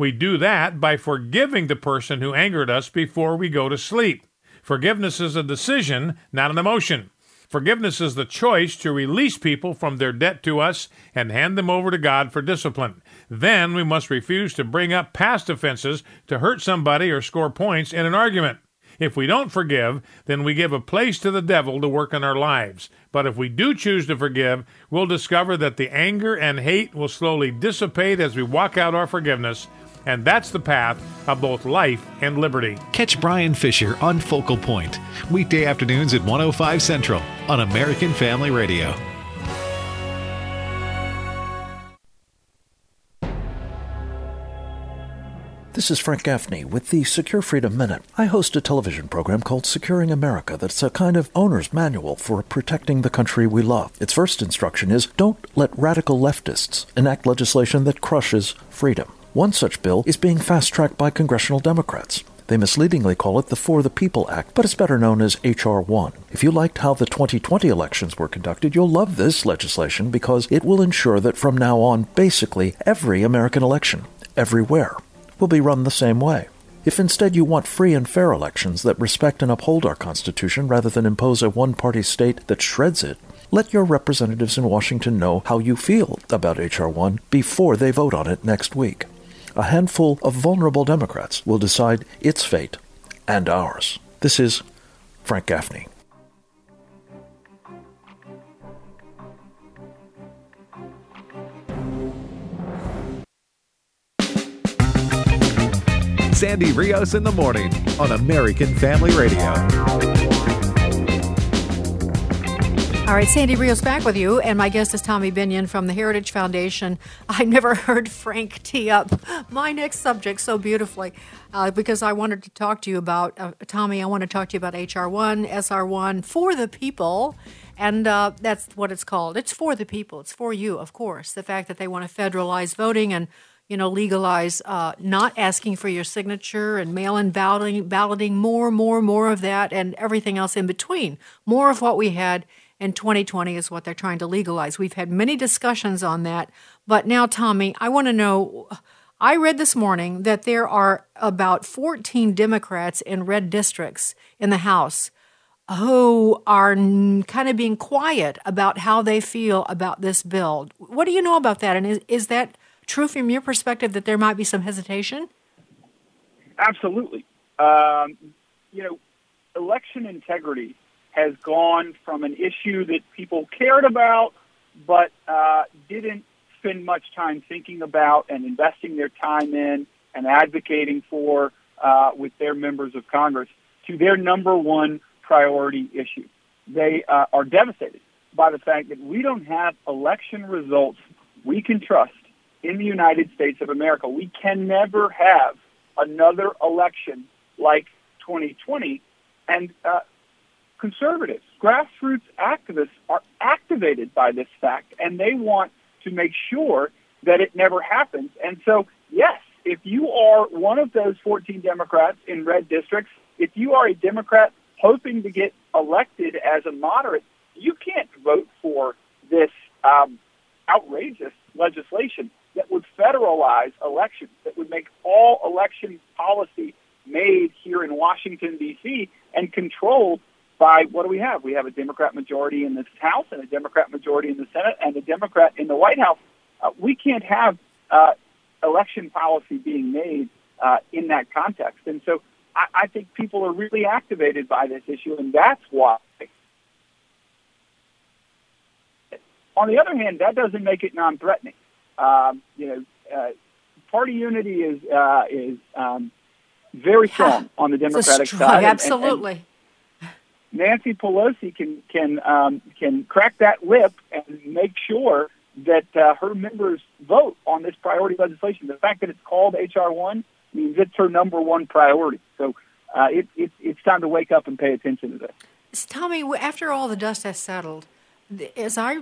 We do that by forgiving the person who angered us before we go to sleep. Forgiveness is a decision, not an emotion. Forgiveness is the choice to release people from their debt to us and hand them over to God for discipline. Then we must refuse to bring up past offenses to hurt somebody or score points in an argument. If we don't forgive, then we give a place to the devil to work in our lives. But if we do choose to forgive, we'll discover that the anger and hate will slowly dissipate as we walk out our forgiveness and that's the path of both life and liberty. Catch Bryan Fischer on Focal Point, weekday afternoons at 105 Central on American Family Radio. This is Frank Gaffney with the Secure Freedom Minute. I host a television program called Securing America that's a kind of owner's manual for protecting the country we love. Its first instruction is don't let radical leftists enact legislation that crushes freedom. One such bill is being fast tracked by congressional Democrats. They misleadingly call it the For the People Act, but it's better known as H.R. 1. If you liked how the 2020 elections were conducted, you'll love this legislation because it will ensure that from now on, basically every American election, everywhere, will be run the same way. If instead you want free and fair elections that respect and uphold our Constitution rather than impose a one party state that shreds it, let your representatives in Washington know how you feel about H.R. 1 before they vote on it next week a handful of vulnerable Democrats will decide its fate and ours. This is Frank Gaffney. Sandy Rios in the morning on American Family Radio. All right, Sandy Rios back with you, and my guest is Tommy Binion from the Heritage Foundation. I never heard Frank tee up my next subject so beautifully uh, because I wanted to talk to you about, uh, Tommy, I want to talk to you about HR1, SR1, for the people, and uh, that's what it's called. It's for the people, it's for you, of course. The fact that they want to federalize voting and you know, legalize uh, not asking for your signature and mail-in balloting, balloting, more, more, more of that, and everything else in between. More of what we had in 2020 is what they're trying to legalize. We've had many discussions on that. But now, Tommy, I want to know. I read this morning that there are about 14 Democrats in red districts in the House who are kind of being quiet about how they feel about this bill. What do you know about that? And is, is that true from your perspective that there might be some hesitation? Absolutely. Um, you know, election integrity has gone from an issue that people cared about but uh, didn't spend much time thinking about and investing their time in and advocating for uh, with their members of Congress to their number one priority issue. They uh, are devastated by the fact that we don't have election results we can trust in the United States of America. We can never have another election like 2020. And uh, conservatives, grassroots activists are activated by this fact, and they want to make sure that it never happens. And so, yes, if you are one of those 14 Democrats in red districts, if you are a Democrat hoping to get elected as a moderate, you can't vote for this um, outrageous legislation that would federalize elections, that would make all election policy made here in Washington, D.C., and controlled by what do we have? We have a Democrat majority in this House and a Democrat majority in the Senate and a Democrat in the White House. Uh, we can't have uh, election policy being made uh, in that context. And so I, I think people are really activated by this issue, and that's why. On the other hand, that doesn't make it non-threatening. Um, you know, uh, party unity is uh, is um, very strong on the Democratic strong, side. Absolutely. And, and Nancy Pelosi can can um, can crack that whip and make sure that uh, her members vote on this priority legislation. The fact that it's called HR one means it's her number one priority. So uh, it, it, it's time to wake up and pay attention to this. Tommy, after all the dust has settled, as I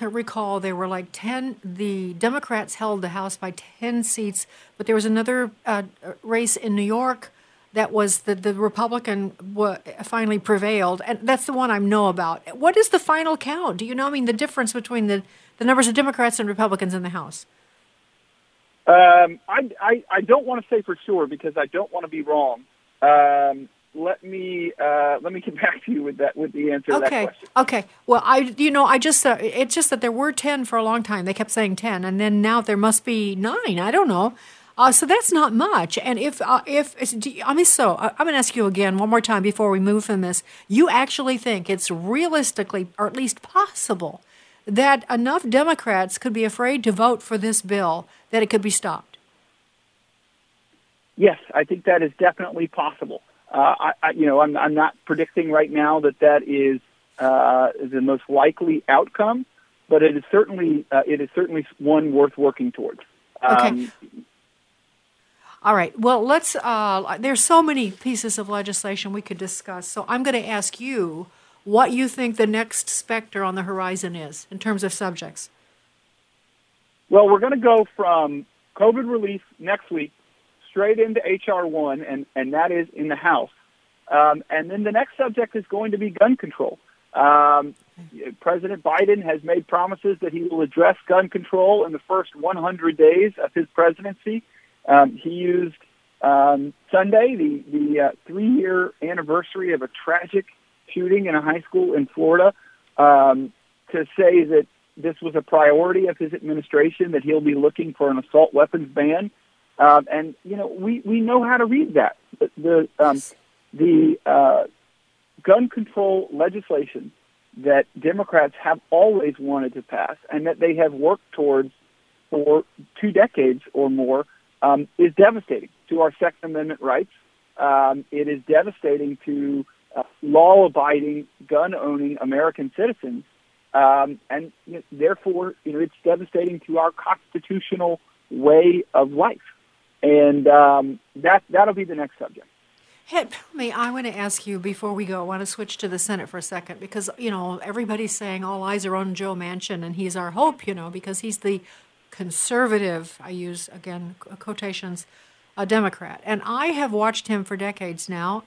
recall, there were like 10, the Democrats held the House by 10 seats, but there was another uh, race in New York that was the, the Republican w- finally prevailed, and that's the one I know about. What is the final count? Do you know? I mean, the difference between the, the numbers of Democrats and Republicans in the House? Um, I, I, I don't want to say for sure because I don't want to be wrong. Um, let me uh, let me get back to you with that with the answer okay. to that question. Okay. Well, I you know I just uh, it's just that there were ten for a long time. They kept saying ten, and then now there must be nine. I don't know. Uh, so that's not much. And if uh, if I mean, so I'm going to ask you again one more time before we move from this. You actually think it's realistically, or at least possible, that enough Democrats could be afraid to vote for this bill that it could be stopped? Yes, I think that is definitely possible. Uh, I, I, you know, I'm, I'm not predicting right now that that is uh, the most likely outcome, but it is certainly uh, it is certainly one worth working towards. Um, okay. All right. Well, let's. Uh, there's so many pieces of legislation we could discuss. So I'm going to ask you what you think the next specter on the horizon is in terms of subjects. Well, we're going to go from COVID relief next week straight into HR one, and and that is in the House. Um, and then the next subject is going to be gun control. Um, President Biden has made promises that he will address gun control in the first 100 days of his presidency. Um, he used um, Sunday, the, the uh, three year anniversary of a tragic shooting in a high school in Florida, um, to say that this was a priority of his administration, that he'll be looking for an assault weapons ban. Um, and, you know, we, we know how to read that. The, the, um, the uh, gun control legislation that Democrats have always wanted to pass and that they have worked towards for two decades or more um, is devastating to our Second Amendment rights. Um, it is devastating to uh, law-abiding, gun-owning American citizens, um, and you know, therefore, you know, it's devastating to our constitutional way of life. And um, that that'll be the next subject. Hey, me, I want to ask you before we go. I want to switch to the Senate for a second because you know everybody's saying all eyes are on Joe Manchin, and he's our hope. You know because he's the conservative. I use again quotations, a Democrat, and I have watched him for decades now.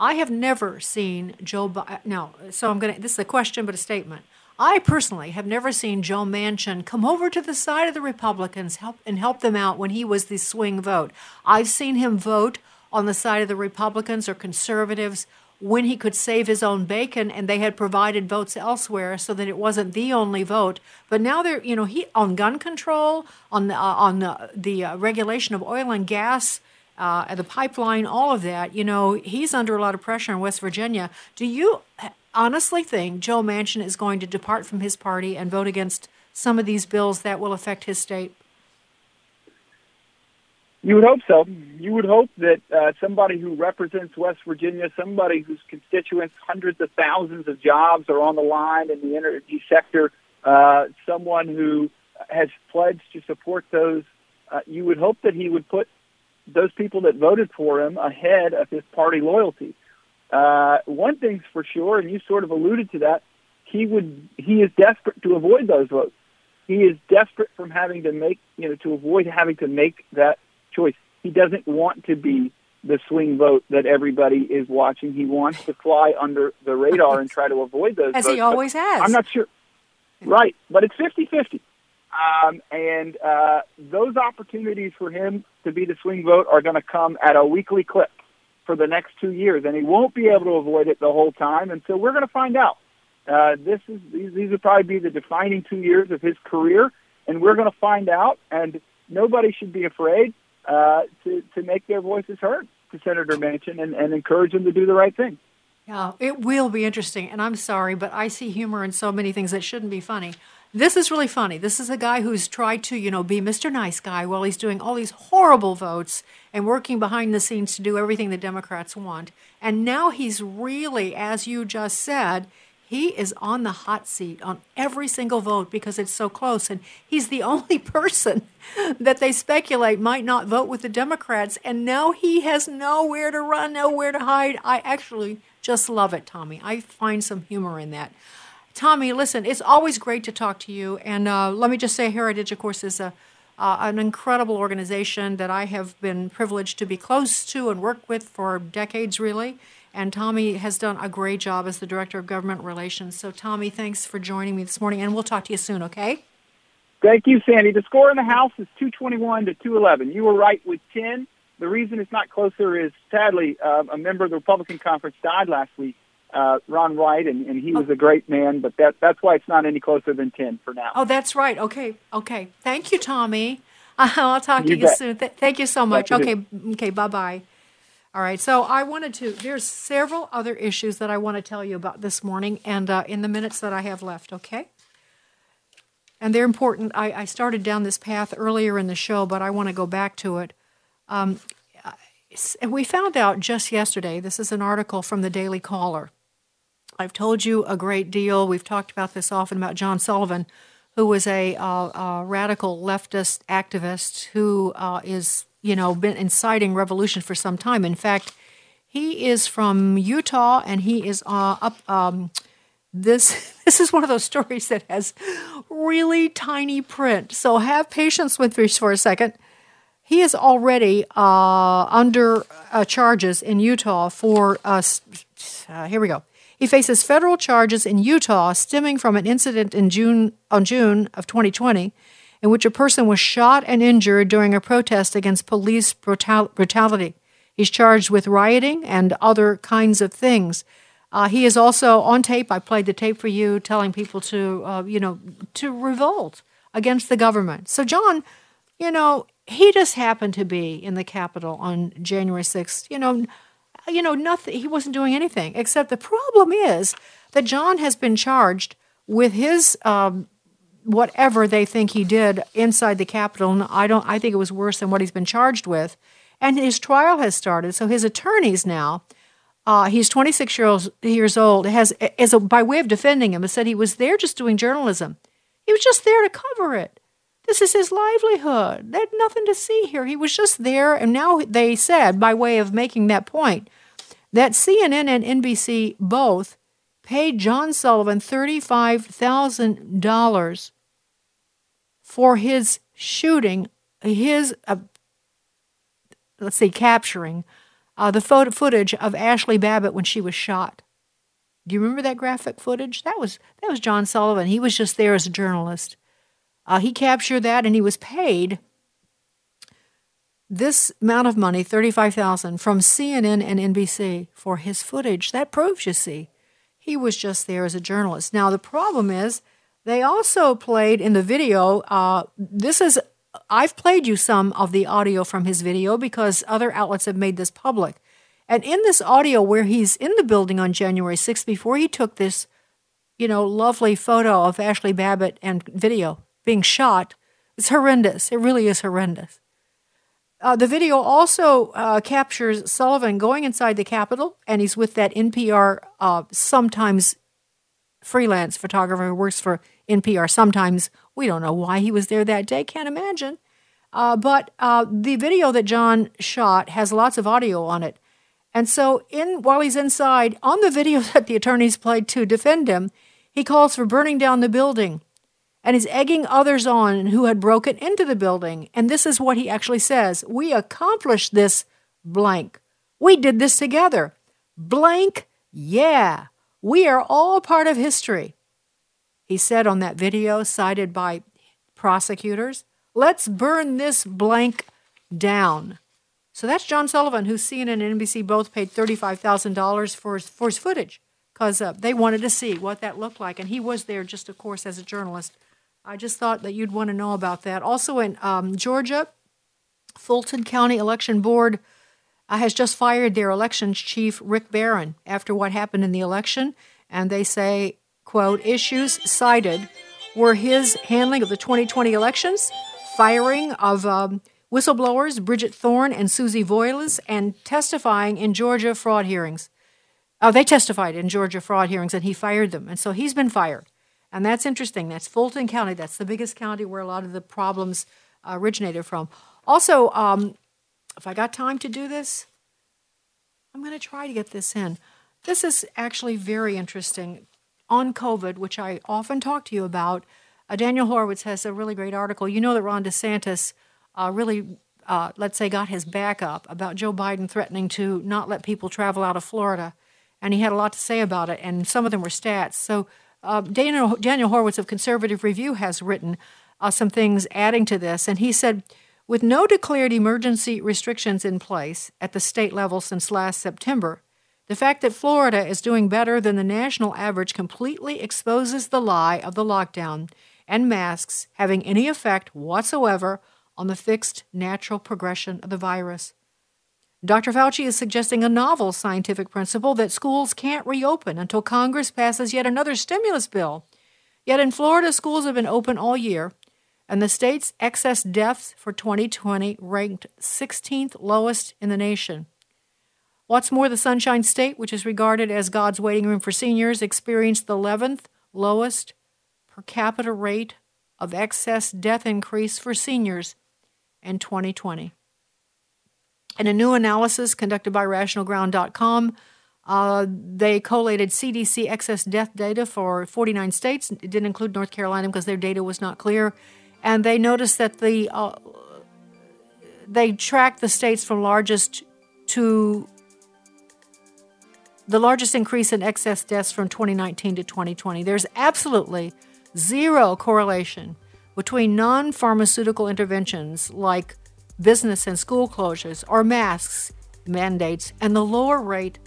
I have never seen Joe. Bi- no, so I'm gonna. This is a question, but a statement. I personally have never seen Joe Manchin come over to the side of the Republicans help and help them out when he was the swing vote. I've seen him vote on the side of the Republicans or conservatives when he could save his own bacon and they had provided votes elsewhere so that it wasn't the only vote. But now they're you know he on gun control on the, uh, on the, the uh, regulation of oil and gas uh, the pipeline all of that you know he's under a lot of pressure in west virginia. Do you honestly think joe manchin is going to depart from his party and vote against some of these bills that will affect his state you would hope so. You would hope that uh, somebody who represents West Virginia, somebody whose constituents, hundreds of thousands of jobs are on the line in the energy sector, uh, someone who has pledged to support those, uh, you would hope that he would put those people that voted for him ahead of his party loyalty. Uh, one thing's for sure, and you sort of alluded to that, he would he is desperate to avoid those votes. He is desperate from having to make you know to avoid having to make that choice. He doesn't want to be the swing vote that everybody is watching. He wants to fly under the radar and try to avoid those. As votes. he always has. I'm not sure. Right, but it's 50-50. Um, and uh, those opportunities for him to be the swing vote are going to come at a weekly clip for the next two years, and he won't be able to avoid it the whole time. And so we're going to find out. Uh, this is these, these will probably be the defining two years of his career, and we're going to find out. And nobody should be afraid uh, to to make their voices heard to Senator Manchin and, and encourage him to do the right thing. Yeah, it will be interesting. And I'm sorry, but I see humor in so many things that shouldn't be funny. This is really funny. This is a guy who's tried to, you know, be Mr. Nice Guy while he's doing all these horrible votes and working behind the scenes to do everything the Democrats want. And now he's really, as you just said, he is on the hot seat on every single vote because it's so close. And he's the only person that they speculate might not vote with the Democrats. And now he has nowhere to run, nowhere to hide. I actually just love it, Tommy. I find some humor in that. Tommy, listen, it's always great to talk to you. And uh, let me just say, Heritage, of course, is a uh, an incredible organization that I have been privileged to be close to and work with for decades, really. And Tommy has done a great job as the Director of Government Relations. So, Tommy, thanks for joining me this morning, and we'll talk to you soon, okay? Thank you, Sandy. The score in the House is 221 to 211. You were right with 10. The reason it's not closer is, sadly, uh, a member of the Republican conference died last week uh, Ron Wyden, and, and he was a great man, but that, that's why it's not any closer than 10 for now. Oh, that's right. Okay. Okay. Thank you, Tommy. I'll talk to You you, bet. soon. Th- thank you so much. You Okay. Okay. Bye bye. All right. So I wanted to, there's several other issues that I want to tell you about this morning and uh, in the minutes that I have left. Okay. And they're important. I, I started down this path earlier in the show, but I want to go back to it. Um, we found out just yesterday, this is an article from the Daily Caller. I've told you a great deal. We've talked about this often about John Sullivan, who was a, uh, a radical leftist activist who uh, is, you know, been inciting revolution for some time. In fact, he is from Utah, and he is uh, up. Um, this this is one of those stories that has really tiny print. So have patience with me for a second. He is already uh, under uh, charges in Utah for. Uh, uh, here we go. He faces federal charges in Utah stemming from an incident in June on June of 2020, in which a person was shot and injured during a protest against police brutal- brutality. He's charged with rioting and other kinds of things. Uh, he is also on tape. I played the tape for you, telling people to, uh, you know, to revolt against the government. So John, you know, he just happened to be in the Capitol on January 6th. You know, you know, nothing. He wasn't doing anything. Except the problem is that John has been charged with his um, whatever they think he did inside the Capitol. And I don't. I think it was worse than what he's been charged with. And his trial has started. So his attorneys now. Uh, he's 26 years, years old. Has as a, by way of defending him, has said he was there just doing journalism. He was just there to cover it. This is his livelihood. They had nothing to see here. He was just there. And now they said, by way of making that point, that CNN and NBC both paid John Sullivan $35,000 for his shooting, his, uh, let's say, capturing uh, the photo footage of Ashli Babbitt when she was shot. Do you remember that graphic footage? That was that was John Sullivan. He was just there as a journalist. Uh, he captured that, and he was paid this amount of money, 35000 from CNN and NBC for his footage. That proves, you see, he was just there as a journalist. Now, the problem is they also played in the video, uh, this is, I've played you some of the audio from his video because other outlets have made this public. And in this audio where he's in the building on January 6th, before he took this, you know, lovely photo of Ashli Babbitt and video being shot, it's horrendous. It really is horrendous. Uh, the video also uh, captures Sullivan going inside the Capitol, and he's with that NPR, uh, sometimes freelance photographer who works for NPR. Sometimes we don't know why he was there that day, can't imagine. Uh, but uh, the video that John shot has lots of audio on it. And so, in while he's inside, on the video that the attorneys played to defend him, he calls for burning down the building and is egging others on who had broken into the building. And this is what he actually says We accomplished this blank. We did this together. Blank, yeah. We are all part of history. He said on that video, cited by prosecutors, let's burn this blank down. So that's John Sullivan, who CNN and NBC both paid $35,000 for his, for his footage because uh, they wanted to see what that looked like. And he was there just, of course, as a journalist I just thought that you'd want to know about that. Also in um, Georgia, Fulton County Election Board uh, has just fired their elections chief, Rick Barron, after what happened in the election. And they say, quote, issues cited were his handling of the 2020 elections, firing of um, whistleblowers Bridget Thorne and Susie Voyles, and testifying in Georgia fraud hearings. Oh, they testified in Georgia fraud hearings, and he fired them. And so he's been fired. And that's interesting. That's Fulton County. That's the biggest county where a lot of the problems uh, originated from. Also, um, if I got time to do this, I'm going to try to get this in. This is actually very interesting. On COVID, which I often talk to you about, uh, Daniel Horowitz has a really great article. You know that Ron DeSantis uh, really, uh, let's say, got his back up about Joe Biden threatening to not let people travel out of Florida. And he had a lot to say about it, and some of them were stats. So uh, Daniel, Daniel Horowitz of Conservative Review has written uh, some things adding to this, and he said, with no declared emergency restrictions in place at the state level since last September, the fact that Florida is doing better than the national average completely exposes the lie of the lockdown and masks having any effect whatsoever on the fixed natural progression of the virus. Dr. Fauci is suggesting a novel scientific principle that schools can't reopen until Congress passes yet another stimulus bill. Yet in Florida, schools have been open all year, and the state's excess deaths for 2020 ranked 16th lowest in the nation. What's more, the Sunshine State, which is regarded as God's waiting room for seniors, experienced the 11th lowest per capita rate of excess death increase for seniors in 2020. In a new analysis conducted by RationalGround.com, uh, they collated CDC excess death data for 49 states. It didn't include North Carolina because their data was not clear. And they noticed that the uh, they tracked the states from largest to the largest increase in excess deaths from 2019 to 2020. There's absolutely zero correlation between non pharmaceutical interventions like business and school closures, or masks mandates, and the lower rate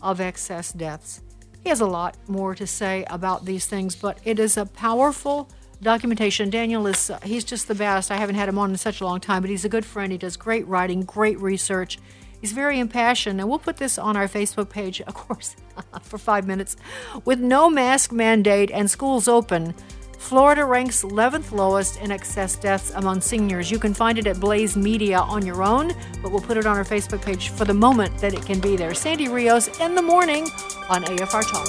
of excess deaths. He has a lot more to say about these things, but it is a powerful documentation. Daniel is, uh, he's just the best. I haven't had him on in such a long time, but he's a good friend. He does great writing, great research. He's very impassioned, and we'll put this on our Facebook page, of course, for five minutes. With no mask mandate and schools open, Florida ranks 11th lowest in excess deaths among seniors. You can find it at Blaze Media on your own, but we'll put it on our Facebook page for the moment that it can be there. Sandy Rios in the morning on AFR Talk.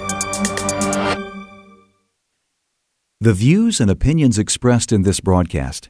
The views and opinions expressed in this broadcast